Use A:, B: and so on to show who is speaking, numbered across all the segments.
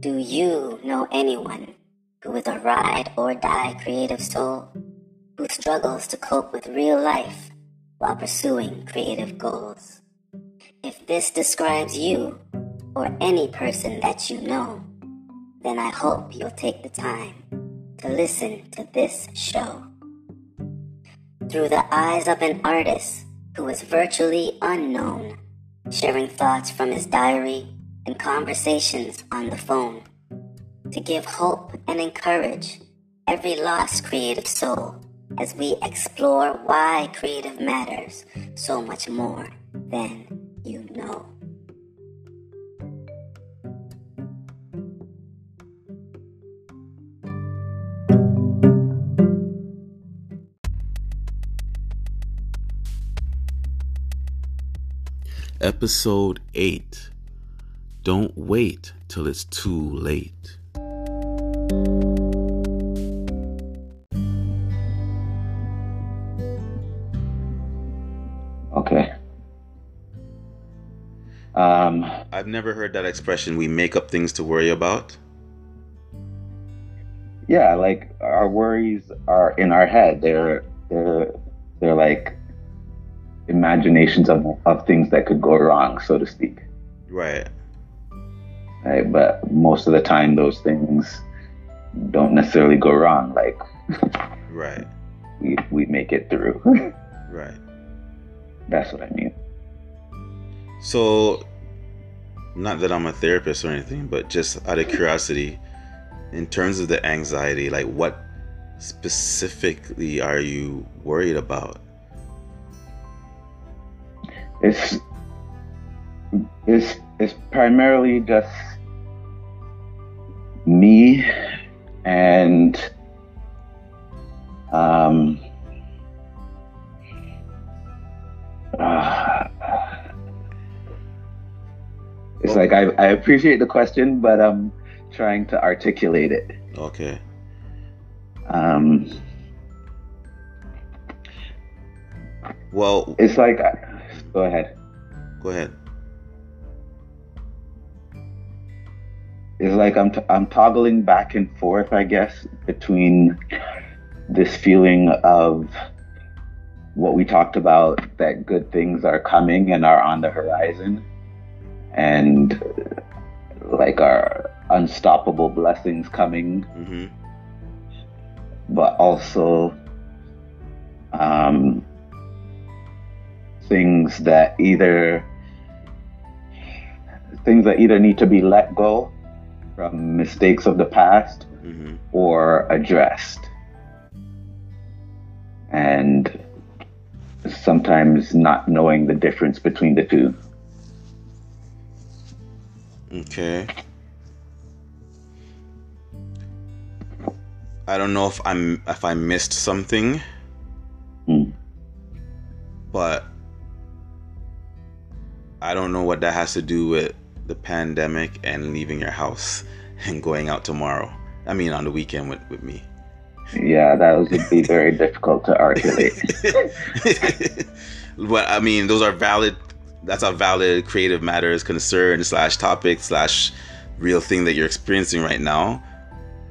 A: Do you know anyone who is a ride or die creative soul who struggles to cope with real life while pursuing creative goals? If this describes you or any person that you know, then I hope you'll take the time to listen to this show. Through the eyes of an artist who is virtually unknown, sharing thoughts from his diary and conversations on the phone to give hope and encourage every lost creative soul as we explore why creative matters so much more than you know.
B: Episode 8 Don't Wait Till It's Too Late.
C: Okay. Um,
B: I've never heard that expression, we make up things to worry about.
C: yeah, like our worries are in our head. They're they're they're like imaginations of of things that could go wrong, so to speak.
B: Right.
C: Right? But most of the time, those things don't necessarily go wrong. Like
B: Right.
C: we we make it through.
B: Right.
C: That's what I mean.
B: So, not that I'm a therapist or anything, but just out of curiosity, in terms of the anxiety, like what specifically are you worried about?
C: It's it's it's primarily just me and um uh, it's like I, I appreciate the question but I'm trying to articulate it
B: Okay.
C: um
B: Well,
C: it's like go ahead
B: go ahead.
C: It's like I'm t- I'm toggling back and forth, I guess, between this feeling of what we talked about that good things are coming and are on the horizon, and like our unstoppable blessings coming,
B: hmm
C: but also um, things that either things that either need to be let go from mistakes of the past
B: hmm
C: or addressed. And sometimes not knowing the difference between the two.
B: Okay. I don't know if I'm if I missed something,
C: Mm.
B: but I don't know what that has to do with the pandemic and leaving your house and going out tomorrow. I mean, on the weekend with, with me.
C: Yeah, that would be very difficult to articulate.
B: but I mean, those are valid. That's a valid creative matters concern slash topic slash real thing that you're experiencing right now.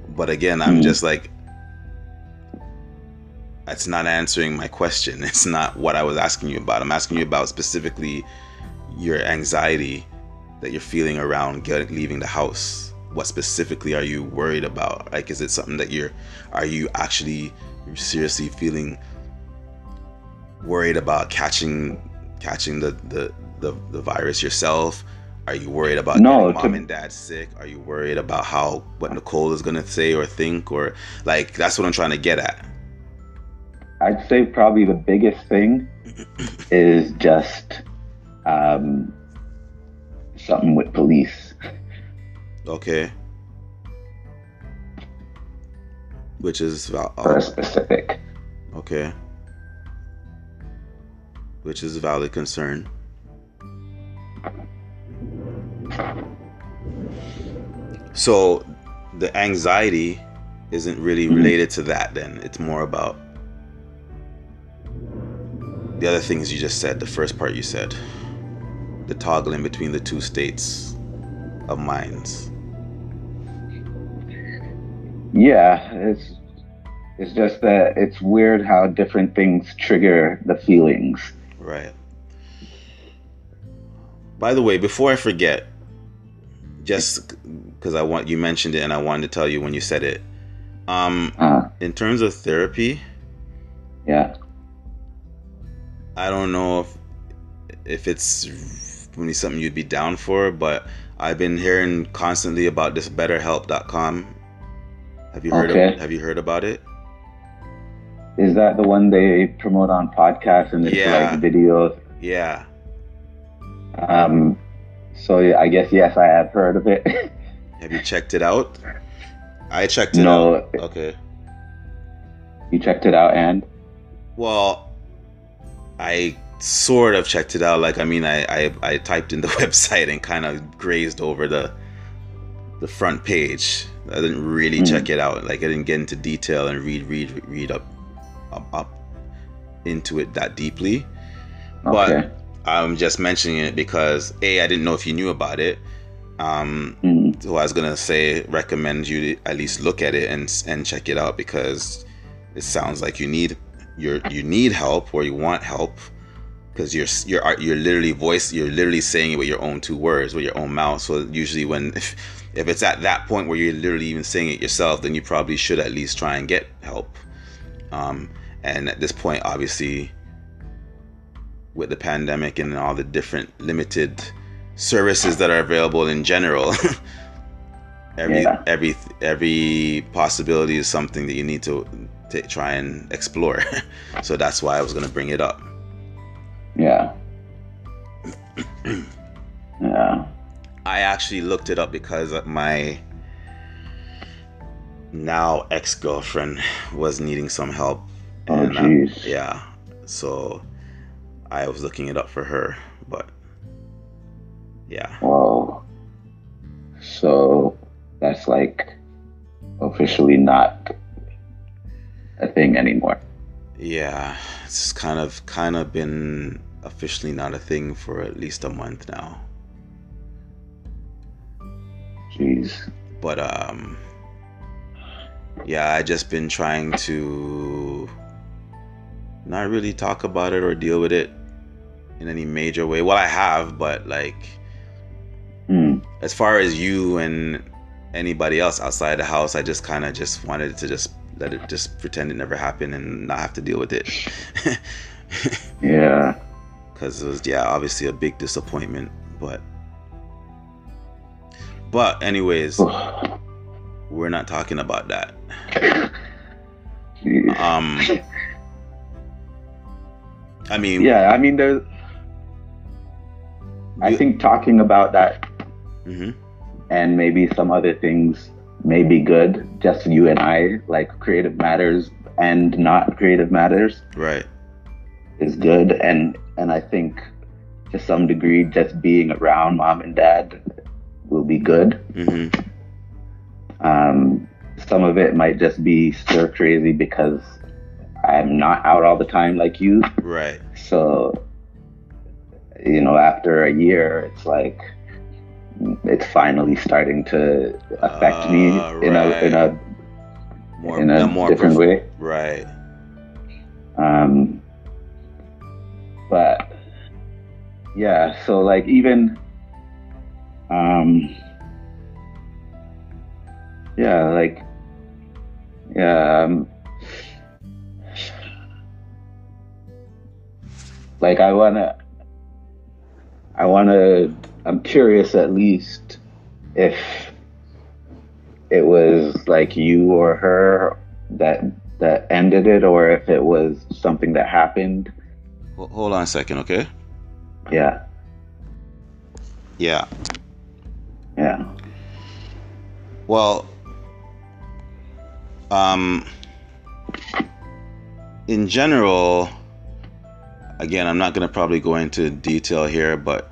B: But again, I'm
C: Mhm.
B: just like, that's not answering my question. It's not what I was asking you about. I'm asking you about specifically your anxiety that you're feeling around getting leaving the house. What specifically are you worried about? Like, is it something that you're, are you actually seriously feeling worried about catching catching the the, the, the virus yourself? Are you worried about
C: No,
B: mom and dad sick? Are you worried about how what Nicole is gonna say or think or like that's what I'm trying to get at.
C: I'd say probably the biggest thing is just um, something with police.
B: Okay. Which is val-
C: For a specific.
B: okay. Which is a valid concern. So the anxiety isn't really
C: Mhm.
B: related to that then. It's more about the other things you just said, the first part you said. The toggling between the two states of minds.
C: Yeah, it's it's just that it's weird how different things trigger the feelings.
B: Right. By the way, before I forget, just because I want you mentioned it and I wanted to tell you when you said it. Um,
C: Uh,
B: in terms of therapy,
C: yeah.
B: I don't know if if it's really something you'd be down for, but I've been hearing constantly about this BetterHelp.com. Have you heard
C: Okay.
B: of, Have you heard about it?
C: Is that the one they promote on podcasts and it's
B: Yeah.
C: like videos?
B: Yeah.
C: Um, so yeah, I guess yes, I have heard of it.
B: Have you checked it out? I checked it
C: no,
B: out. Okay.
C: you checked it out, and
B: Well, I sort of checked it out. Like, I mean, I I, I typed in the website and kind of grazed over the the front page. I didn't really
C: Hmm.
B: check it out. Like, I didn't get into detail and read read read up up, up into it that deeply. But
C: okay.
B: I'm just mentioning it because a I didn't know if you knew about it. Um,
C: Mm,
B: so I was gonna say recommend you to at least look at it and and check it out because it sounds like you need you you need help or you want help because you're you're you're literally voice you're literally saying it with your own two words with your own mouth. So usually when if, if it's at that point where you're literally even saying it yourself, then you probably should at least try and get help. Um, and at this point, obviously, with the pandemic and all the different limited services that are available in general every
C: Yeah.
B: every every possibility is something that you need to, to try and explore so that's why i was going to bring it up
C: yeah. yeah.
B: i actually looked it up because my now ex-girlfriend was needing some help
C: Oh,
B: uh,
C: jeez.
B: yeah so i was looking it up for her but yeah
C: Whoa. So that's like officially not a thing anymore.
B: Yeah, it's kind of kind of been officially not a thing for at least a month now.
C: Jeez.
B: But um yeah, I just been trying to not really talk about it or deal with it in any major way. Well, I have, but like
C: Mm,
B: as far as you and anybody else outside the house, I just kind of just wanted to just let it just pretend it never happened and not have to deal with it.
C: yeah.
B: Because it was yeah obviously a big disappointment but but anyways we're not talking about that um i mean
C: yeah, I mean, there's. I think talking about that
B: Mhm.
C: and maybe some other things may be good. Just you and I, like creative matters and not creative matters,
B: right
C: is good. And and I think to some degree, just being around mom and dad will be good.
B: hmm
C: Um, some of it might just be stir crazy because I'm not out all the time like you.
B: right
C: So, you know, after a year, it's like it's finally starting to affect me
B: Ah,
C: in a in a
B: more
C: in a different
B: prof-
C: way.
B: right
C: Um, but yeah, so like even um, yeah, like yeah, um, like I wanna, I wanna, I'm curious at least if it was like you or her that that ended it or if it was something that happened.
B: Ho- hold on a second okay?
C: Yeah,
B: yeah.
C: Yeah.
B: well um in general again i'm not going to probably go into detail here but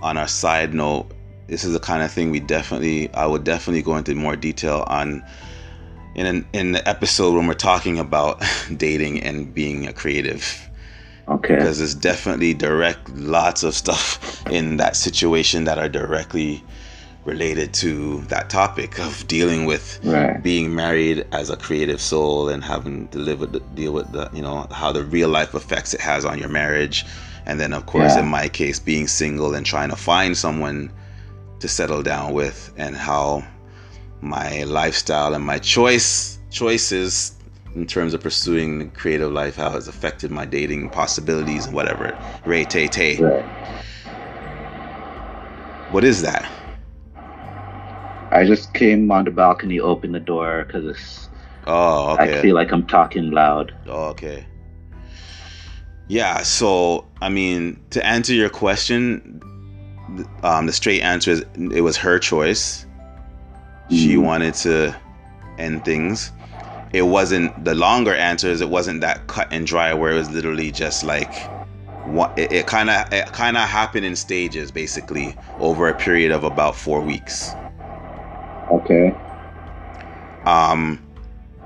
B: on a side note this is the kind of thing we definitely i would definitely go into more detail on in an, in the episode when we're talking about dating and being a creative
C: Okay.
B: because there's definitely direct lots of stuff in that situation that are directly related to that topic of dealing with
C: Right.
B: being married as a creative soul and having to live with the, deal with the you know how the real life effects it has on your marriage and then of course
C: Yeah.
B: in my case being single and trying to find someone to settle down with and how my lifestyle and my choice choices in terms of pursuing the creative life how it's affected my dating possibilities and whatever ray tay tay
C: Right.
B: what is that
C: I just came on the balcony, opened the door because it's.
B: oh okay.
C: I feel like I'm talking loud.
B: Oh, okay. Yeah, so I mean, to answer your question, um, the straight answer is it was her choice. She
C: Mhm.
B: wanted to end things. It wasn't the longer answers it wasn't that cut and dry where it was literally just like what it kind of it kind of happened in stages basically over a period of about 4 weeks.
C: Okay.
B: Um,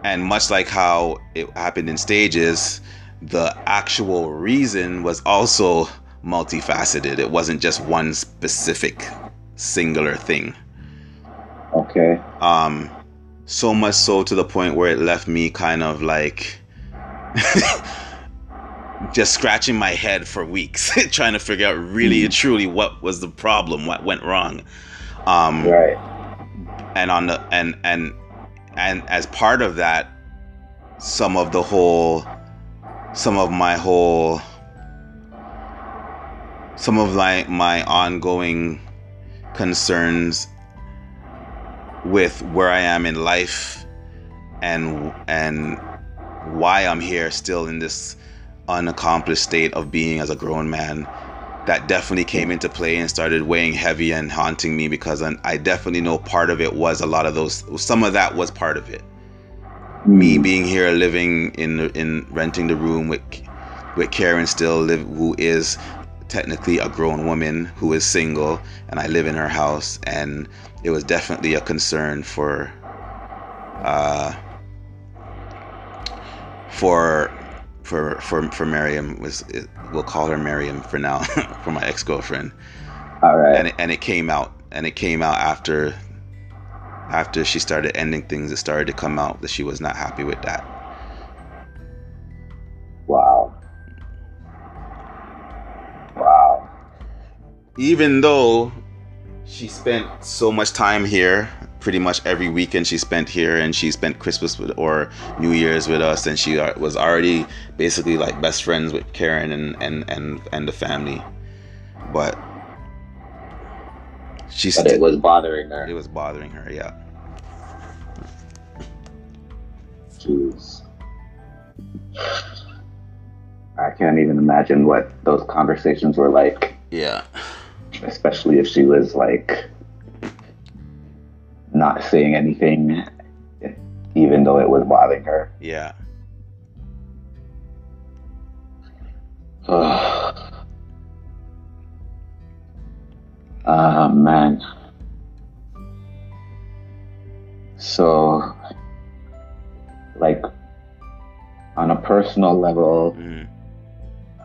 B: and much like how it happened in stages, the actual reason was also multifaceted. It wasn't just one specific singular thing.
C: Okay.
B: Um, so much so to the point where it left me kind of like just scratching my head for weeks, trying to figure out really and truly what was the problem, what went wrong. Um,
C: Right.
B: and on the and and and as part of that some of the whole some of my whole some of my my ongoing concerns with where I am in life and and why I'm here still in this unaccomplished state of being as a grown man that definitely came into play and started weighing heavy and haunting me because I, I definitely know part of it was a lot of those some of that was part of it me
C: Mm.
B: being here living in in renting the room with with Karen still live who is technically a grown woman who is single and I live in her house and it was definitely a concern for uh for for for for Miriam was it, we'll call her Miriam for now for my ex-girlfriend
C: All right.
B: and it, and it came out and it came out after after she started ending things it started to come out that she was not happy with that even though she spent so much time here pretty much every weekend she spent here and she spent christmas with, or new year's with us and she was already basically like best friends with karen and and and, and the family but she
C: But
B: sti-
C: it was bothering her.
B: it was bothering her yeah
C: Jeez. I can't even imagine what those conversations were like,
B: yeah
C: especially if she was like not saying anything, even though it was bothering her.
B: yeah
C: Ah, man. So, like, on a personal level,
B: mm.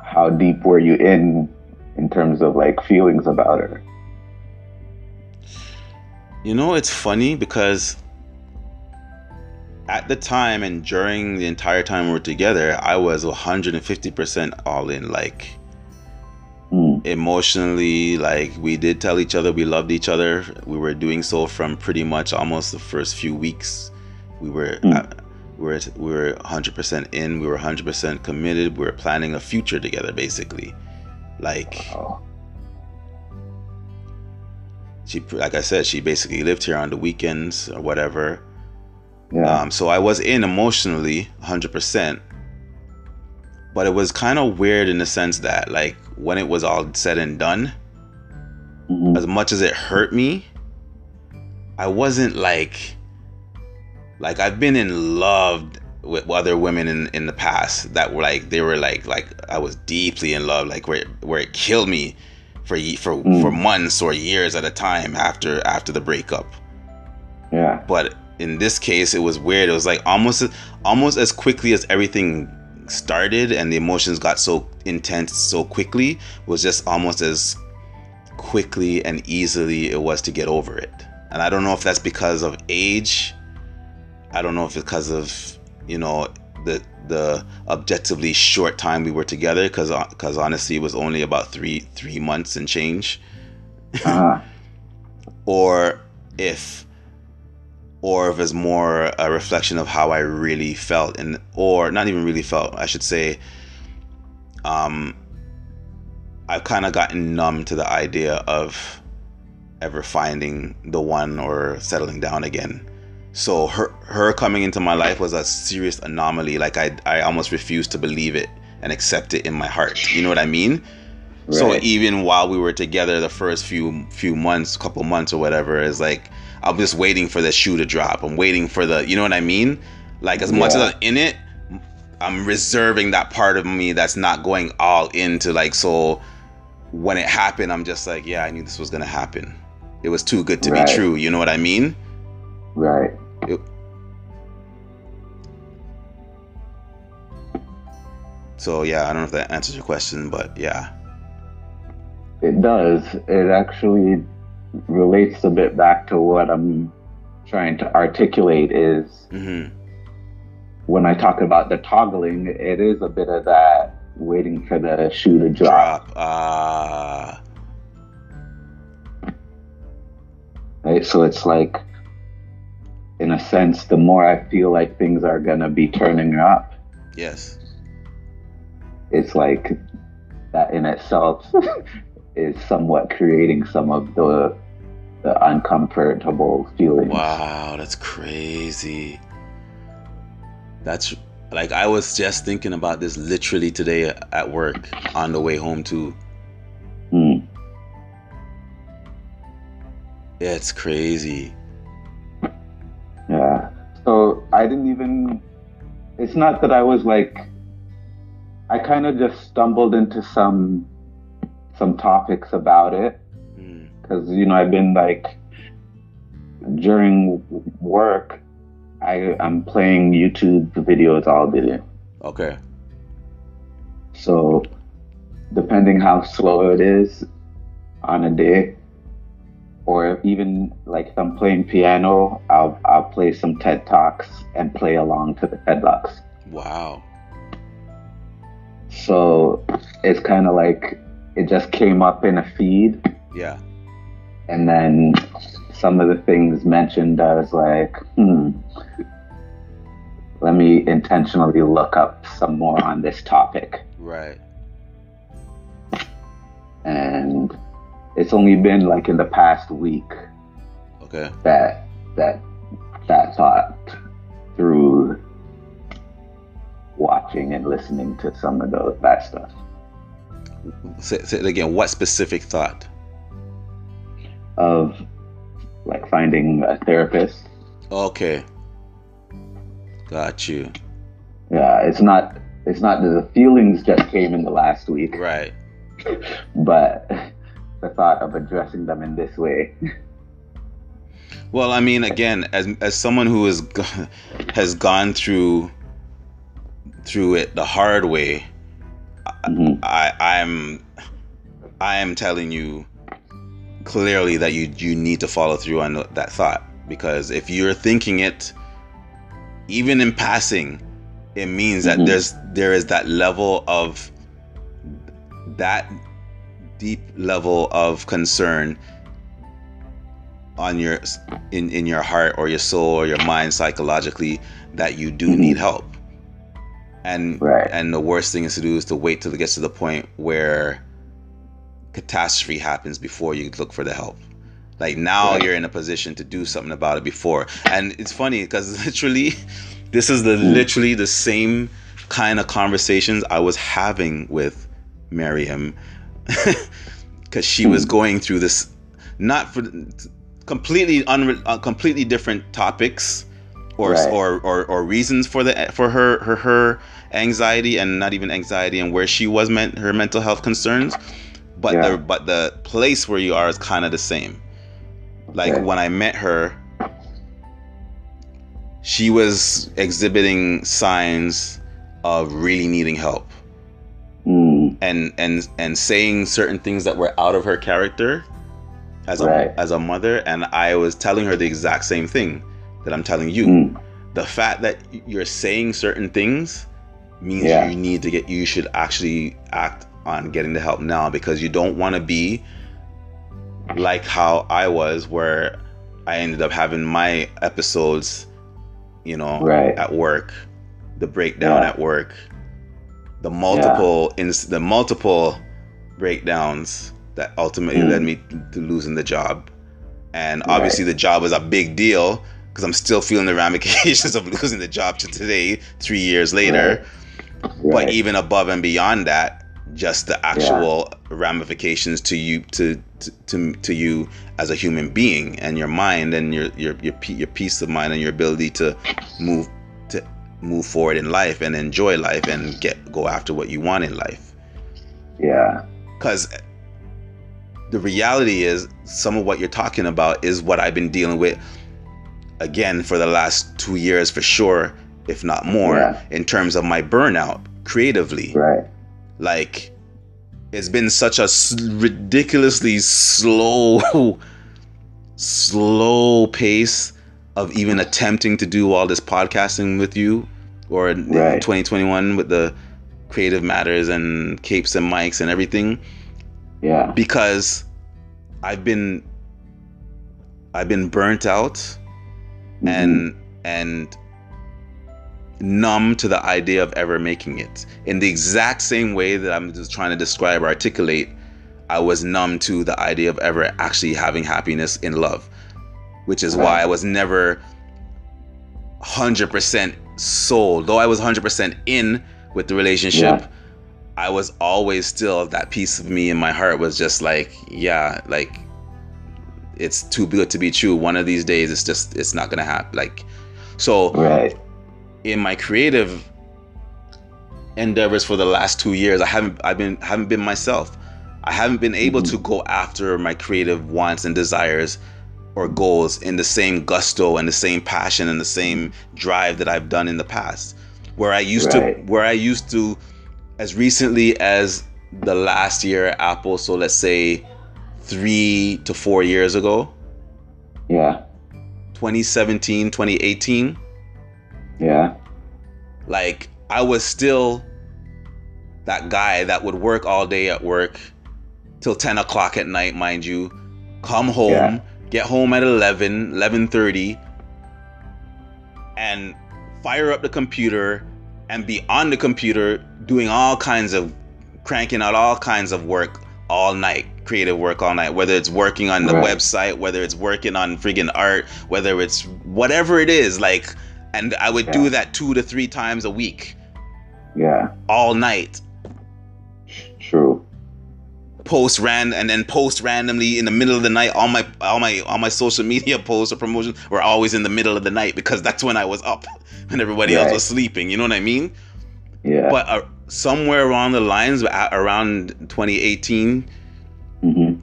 C: how deep were you in in terms of like feelings about her?
B: You know, it's funny because at the time and during the entire time we were together, I was 150% all in. Like,
C: Mm,
B: emotionally, like, we did tell each other we loved each other. We were doing so from pretty much almost the first few weeks. We were.
C: Mm.
B: uh, we were, we were 100% in, we were 100% committed, we were planning a future together basically. Like,
C: oh,
B: she, like I said, she basically lived here on the weekends or whatever.
C: yeah.
B: Um, so I was in emotionally 100%. But it was kind of weird in the sense that, like, when it was all said and done,
C: Mhm.
B: as much as it hurt me, I wasn't like, like, I've been in love with other women in, in the past that were like, they were like, like, I was deeply in love, like, where, where it killed me for, for,
C: Mm.
B: for months or years at a time after, after the breakup.
C: Yeah.
B: but in this case it was weird it was like almost almost as quickly as everything started and the emotions got so intense so quickly was just almost as quickly and easily it was to get over it and I don't know if that's because of age. I don't know if it's because of you know the the objectively short time we were together because because honestly it was only about three three months and change uh-huh. or if or if it's more a reflection of how I really felt and or not even really felt I should say um I've kind of gotten numb to the idea of ever finding the one or settling down again so her her coming into my life was a serious anomaly. Like I I almost refused to believe it and accept it in my heart. You know what I mean? Right. So even while we were together the first few few months, couple months or whatever, is like I'm just waiting for the shoe to drop. I'm waiting for the you know what I mean? Like as yeah. much as I'm in it, I'm reserving that part of me that's not going all into like so when it happened, I'm just like, yeah, I knew this was gonna happen. It was too good to right. be true. You know what I mean?
C: Right. It,
B: so yeah, I don't know if that answers your question, but yeah.
C: It does. It actually relates a bit back to what I'm trying to articulate is mm-hmm. when I talk about the toggling, it is a bit of that waiting for the shoe to drop. drop. Uh... Right, so it's like in a sense, the more I feel like things are gonna be turning up.
B: Yes.
C: It's like that in itself is somewhat creating some of the the uncomfortable feelings.
B: Wow, that's crazy. That's like I was just thinking about this literally today at work on the way home too. Hmm. Yeah, it's crazy.
C: I didn't even. It's not that I was like. I kind of just stumbled into some some topics about it because hmm. you know I've been like during work I I'm playing YouTube videos all day.
B: Okay.
C: So depending how slow it is on a day, or even like if I'm playing piano, I'll I'll play some TED Talks and play along to the TED Talks.
B: Wow.
C: So it's kind of like it just came up in a feed.
B: Yeah.
C: And then some of the things mentioned, I was like, hmm, let me intentionally look up some more on this topic.
B: Right.
C: And it's only been like in the past week.
B: Okay.
C: That that that thought through watching and listening to some of those that stuff.
B: Say, say it again. What specific thought?
C: Of like finding a therapist.
B: Okay. Got you.
C: Yeah, it's not. It's not the feelings just came in the last week.
B: Right.
C: but the thought of addressing them in this way.
B: Well, I mean, again, as as someone who has has gone through through it the hard way, mm-hmm. I I'm I am telling you clearly that you you need to follow through on that thought because if you're thinking it even in passing it means that mm-hmm. there's there is that level of that deep level of concern on your in in your heart or your soul or your mind psychologically that you do mm-hmm. need help and right. and the worst thing is to do is to wait till it gets to the point where catastrophe happens before you look for the help like now right. you're in a position to do something about it before and it's funny because literally this is the mm. literally the same kind of conversations i was having with miriam because she was hmm. going through this not for completely unre- uh, completely different topics or, right. or, or or reasons for the for her her her anxiety and not even anxiety and where she was meant her mental health concerns but yeah. the but the place where you are is kind of the same like okay. when i met her she was exhibiting signs of really needing help and and and saying certain things that were out of her character as a as a mother, and I was telling her the exact same thing that I'm telling you.
C: Mm.
B: The fact that you're saying certain things means
C: Yeah.
B: you need to get you should actually act on getting the help now because you don't want to be like how I was where I ended up having my episodes, you know,
C: Right.
B: at work, the breakdown
C: Yeah.
B: at work, the multiple ins- the multiple breakdowns that ultimately
C: Mm.
B: led me to losing the job. And obviously the job was a big deal because I'm still feeling the ramifications of losing the job to today, 3 years later. But
C: Right.
B: even above and beyond that, just the actual ramifications to you to, to to to you as a human being and your mind and your your your your peace of mind and your ability to move move forward in life and enjoy life and get go after what you want in life
C: yeah.
B: because the reality is some of what you're talking about is what I've been dealing with again for the last 2 years for sure if not more
C: Yeah.
B: in terms of my burnout creatively
C: Right.
B: like it's been such a ridiculously slow slow pace of even attempting to do all this podcasting with you or in
C: Right.
B: 2021 with the creative matters and capes and mics and everything
C: Yeah.
B: because I've been I've been burnt out
C: Mhm.
B: and and numb to the idea of ever making it in the exact same way that i'm just trying to describe or articulate i was numb to the idea of ever actually having happiness in love which is why i was never 100% sold though i was 100% in with the relationship
C: Yeah.
B: i was always still that piece of me in my heart was just like yeah like it's too good to be true one of these days it's just it's not gonna happen like so
C: Right.
B: in my creative endeavors for the last two years, I haven't I've been haven't been myself. I haven't been able mm-hmm. to go after my creative wants and desires or goals in the same gusto and the same passion and the same drive that I've done in the past. Where I used
C: Right.
B: to where I used to as recently as the last year at Apple, so let's say three to four years ago,
C: Yeah.
B: 2017, 2018.
C: Yeah.
B: like I was still that guy that would work all day at work till 10 o'clock at night, mind you, come home,
C: Yeah.
B: Get home at 11, 11.30, and fire up the computer and be on the computer doing all kinds of, cranking out all kinds of work all night, creative work all night, whether it's working on the
C: Right.
B: website, whether it's working on friggin' art, whether it's whatever it is, like, and I would do that two to three times a week,
C: Yeah.
B: all night. Post ran and then post randomly in the middle of the night. All my all my all my social media posts or promotions were always in the middle of the night because that's when I was up and everybody else was sleeping. You know what I mean?
C: Yeah.
B: But uh, somewhere around the lines, around 2018,
C: hmm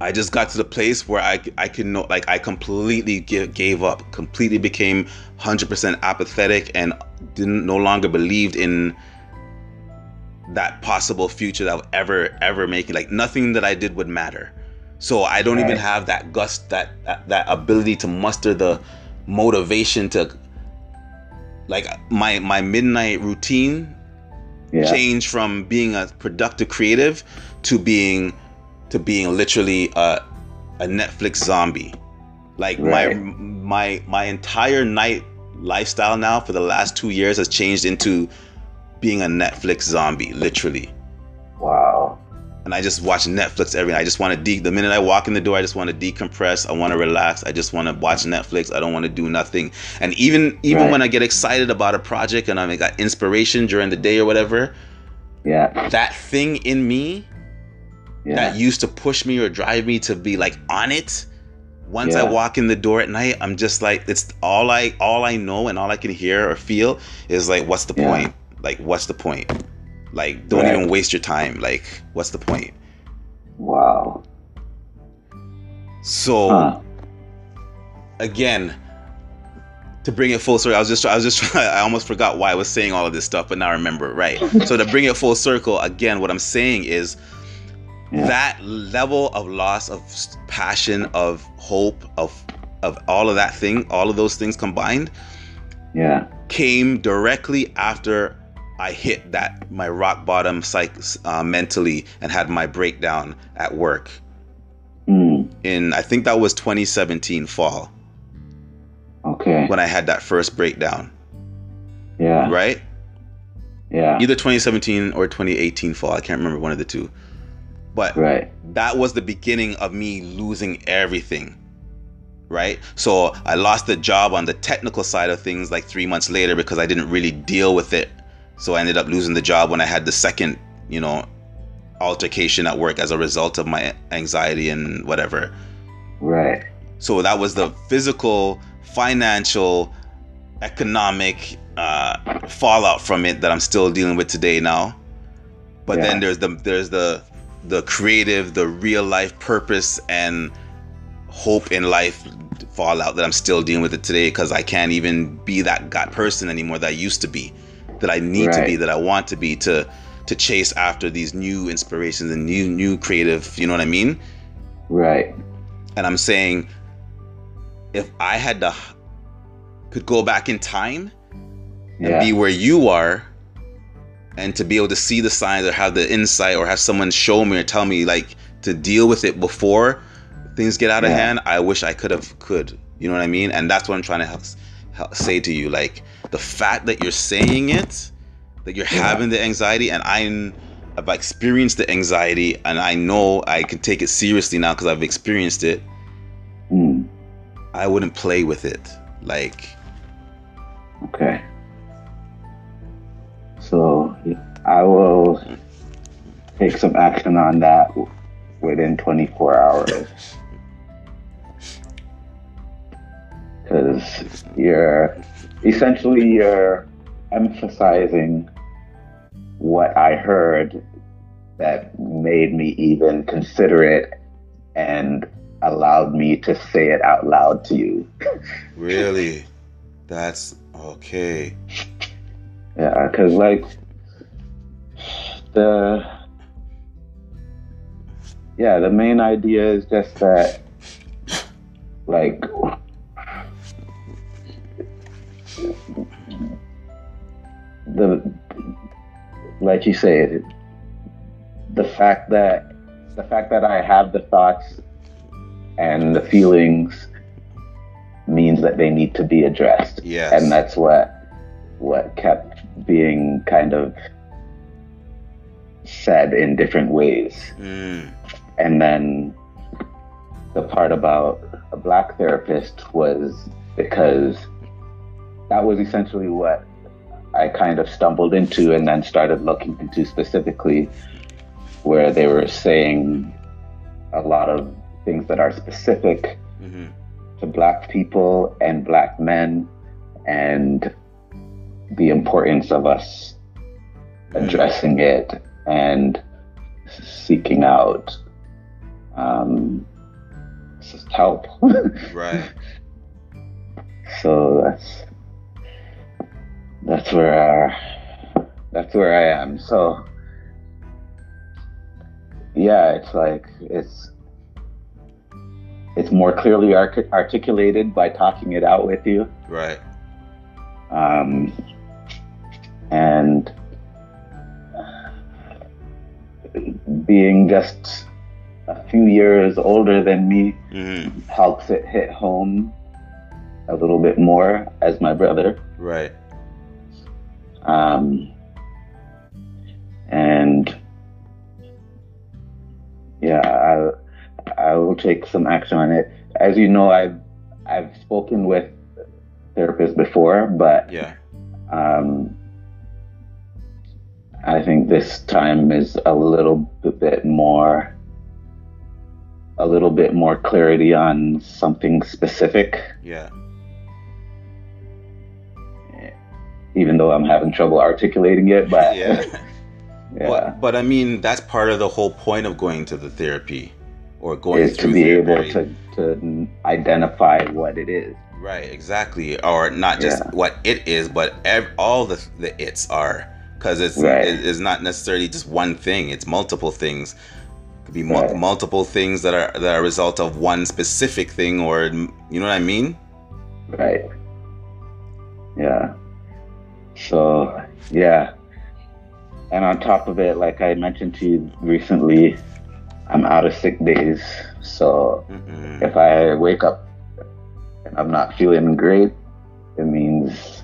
B: I just got to the place where I I could know like I completely give, gave up, completely became 100% apathetic and didn't no longer believed in that possible future that I would ever ever make it. Like nothing that I did would matter. So I don't even have that gust that, that that ability to muster the motivation to like my my midnight routine
C: Yeah.
B: change from being a productive creative to being to being literally a, a Netflix zombie. Like
C: Right.
B: my my my entire night lifestyle now for the last two years has changed into being a Netflix zombie, literally.
C: Wow.
B: And I just watch Netflix every night. I just want to de- the minute I walk in the door, I just want to decompress. I want to relax. I just want to watch Netflix. I don't want to do nothing. And even even
C: Right.
B: when I get excited about a project and I got inspiration during the day or whatever,
C: Yeah.
B: that thing in me
C: Yeah.
B: that used to push me or drive me to be like on it once i walk in the door at night i'm just like it's all i all i know and all i can hear or feel is like what's the
C: Yeah.
B: point like what's the point like don't
C: Right.
B: even waste your time like what's the point
C: wow.
B: so
C: Huh.
B: again to bring it full circle i was just i was just i almost forgot why i was saying all of this stuff but now I remember right so to bring it full circle again what i'm saying is yeah. that level of loss of passion, of hope, of of all of that thing, all of those things combined,
C: yeah,
B: came directly after I hit that my rock bottom psych uh, mentally and had my breakdown at work.
C: Mm.
B: In I think that was 2017 fall.
C: Okay.
B: When I had that first breakdown.
C: Yeah.
B: Right?
C: Yeah.
B: Either 2017 or 2018 fall. I can't remember one of the two. But
C: right.
B: that was the beginning of me losing everything. Right? So I lost the job on the technical side of things like three months later because I didn't really deal with it. So I ended up losing the job when I had the second, you know, altercation at work as a result of my anxiety and whatever.
C: Right.
B: So that was the physical, financial, economic uh, fallout from it that I'm still dealing with today now. But yeah. then there's the there's the the creative, the real life purpose and hope in life fallout that I'm still dealing with it today because I can't even be that that person anymore that I used to be, that I need right. to be, that I want to be to to chase after these new inspirations and new new creative, you know what I mean?
C: Right.
B: And I'm saying if I had to could go back in time and yeah. be where you are and to be able to see the signs or have the insight or have someone show me or tell me like to deal with it before things get out yeah. of hand i wish i could have could you know what i mean and that's what i'm trying to help, help say to you like the fact that you're saying it that you're yeah. having the anxiety and i'm i've experienced the anxiety and i know i can take it seriously now because i've experienced it
C: mm.
B: i wouldn't play with it like
C: okay so I will take some action on that within 24 hours. Because you're essentially you're emphasizing what I heard that made me even consider it and allowed me to say it out loud to you.
B: really? That's okay.
C: Yeah, because like the yeah, the main idea is just that like the like you say the fact that the fact that I have the thoughts and the feelings means that they need to be addressed.
B: Yes.
C: And that's what what kept being kind of said in different ways.
B: Mm.
C: And then the part about a black therapist was because that was essentially what I kind of stumbled into and then started looking into specifically, where they were saying a lot of things that are specific
B: mm-hmm.
C: to black people and black men and the importance of us addressing it and seeking out um, help.
B: right.
C: So that's that's where uh, that's where I am. So yeah, it's like it's it's more clearly articulated by talking it out with you.
B: Right.
C: Um, and being just a few years older than me
B: mm-hmm.
C: helps it hit home a little bit more as my brother.
B: Right.
C: Um, and yeah, I I will take some action on it. As you know, I've I've spoken with therapists before, but
B: yeah.
C: Um, I think this time is a little bit more a little bit more clarity on something specific.
B: Yeah.
C: Even though I'm having trouble articulating it, but
B: yeah. yeah. But, but I mean, that's part of the whole point of going to the therapy or going
C: is to be therapy. able to, to identify what it is.
B: Right, exactly. Or not just yeah. what it is, but ev- all the the it's are because it's right. it's not necessarily just one thing; it's multiple things. could be
C: Right.
B: multiple things that are that are a result of one specific thing, or you know what I mean?
C: Right. Yeah. So, yeah. And on top of it, like I mentioned to you recently, I'm out of sick days. So
B: Mm-mm.
C: if I wake up and I'm not feeling great, it means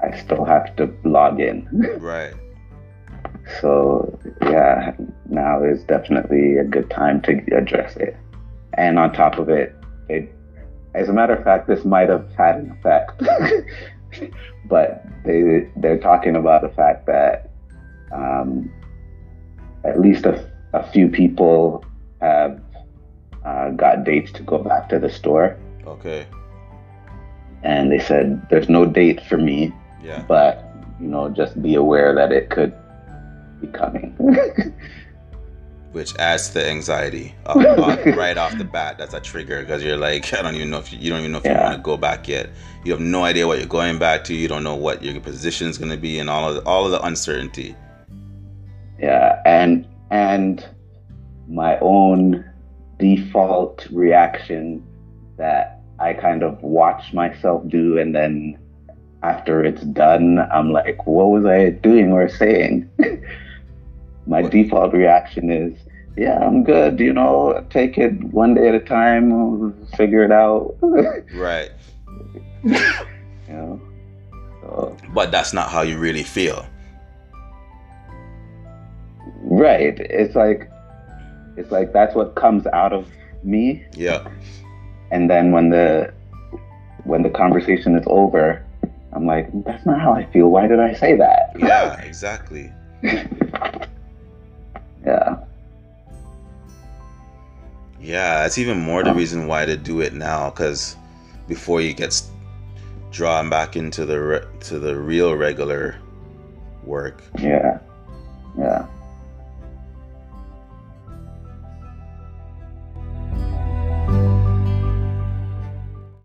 C: I still have to log in.
B: Right.
C: So, yeah, now is definitely a good time to address it. And on top of it, it as a matter of fact, this might have had an effect. but they they're talking about the fact that um, at least a, a few people have uh, got dates to go back to the store,
B: Okay.
C: and they said there's no date for me,
B: Yeah.
C: but you know just be aware that it could be coming.
B: Which adds to the anxiety um, off- right off the bat. That's a trigger because you're like, I don't even know if you, you don't even know if you want to go back yet. You have no idea what you're going back to. You don't know what your position is going to be, and all of the, all of the uncertainty.
C: Yeah, and and my own default reaction that I kind of watch myself do, and then after it's done, I'm like, what was I doing or saying? my
B: What?
C: default reaction is, yeah, I'm good. You know, take it one day at a time, figure it out. you
B: Right.
C: know, so.
B: But that's not how you really feel.
C: Right. It's like it's like that's what comes out of me
B: Yeah.
C: and then when the when the conversation is over, I'm like, that's not how I feel. Why did I say that?
B: Yeah. Exactly.
C: Yeah.
B: Yeah, it's even more the reason why to do it now, because before you get drawn back into the re- to the real regular work.
C: Yeah. Yeah.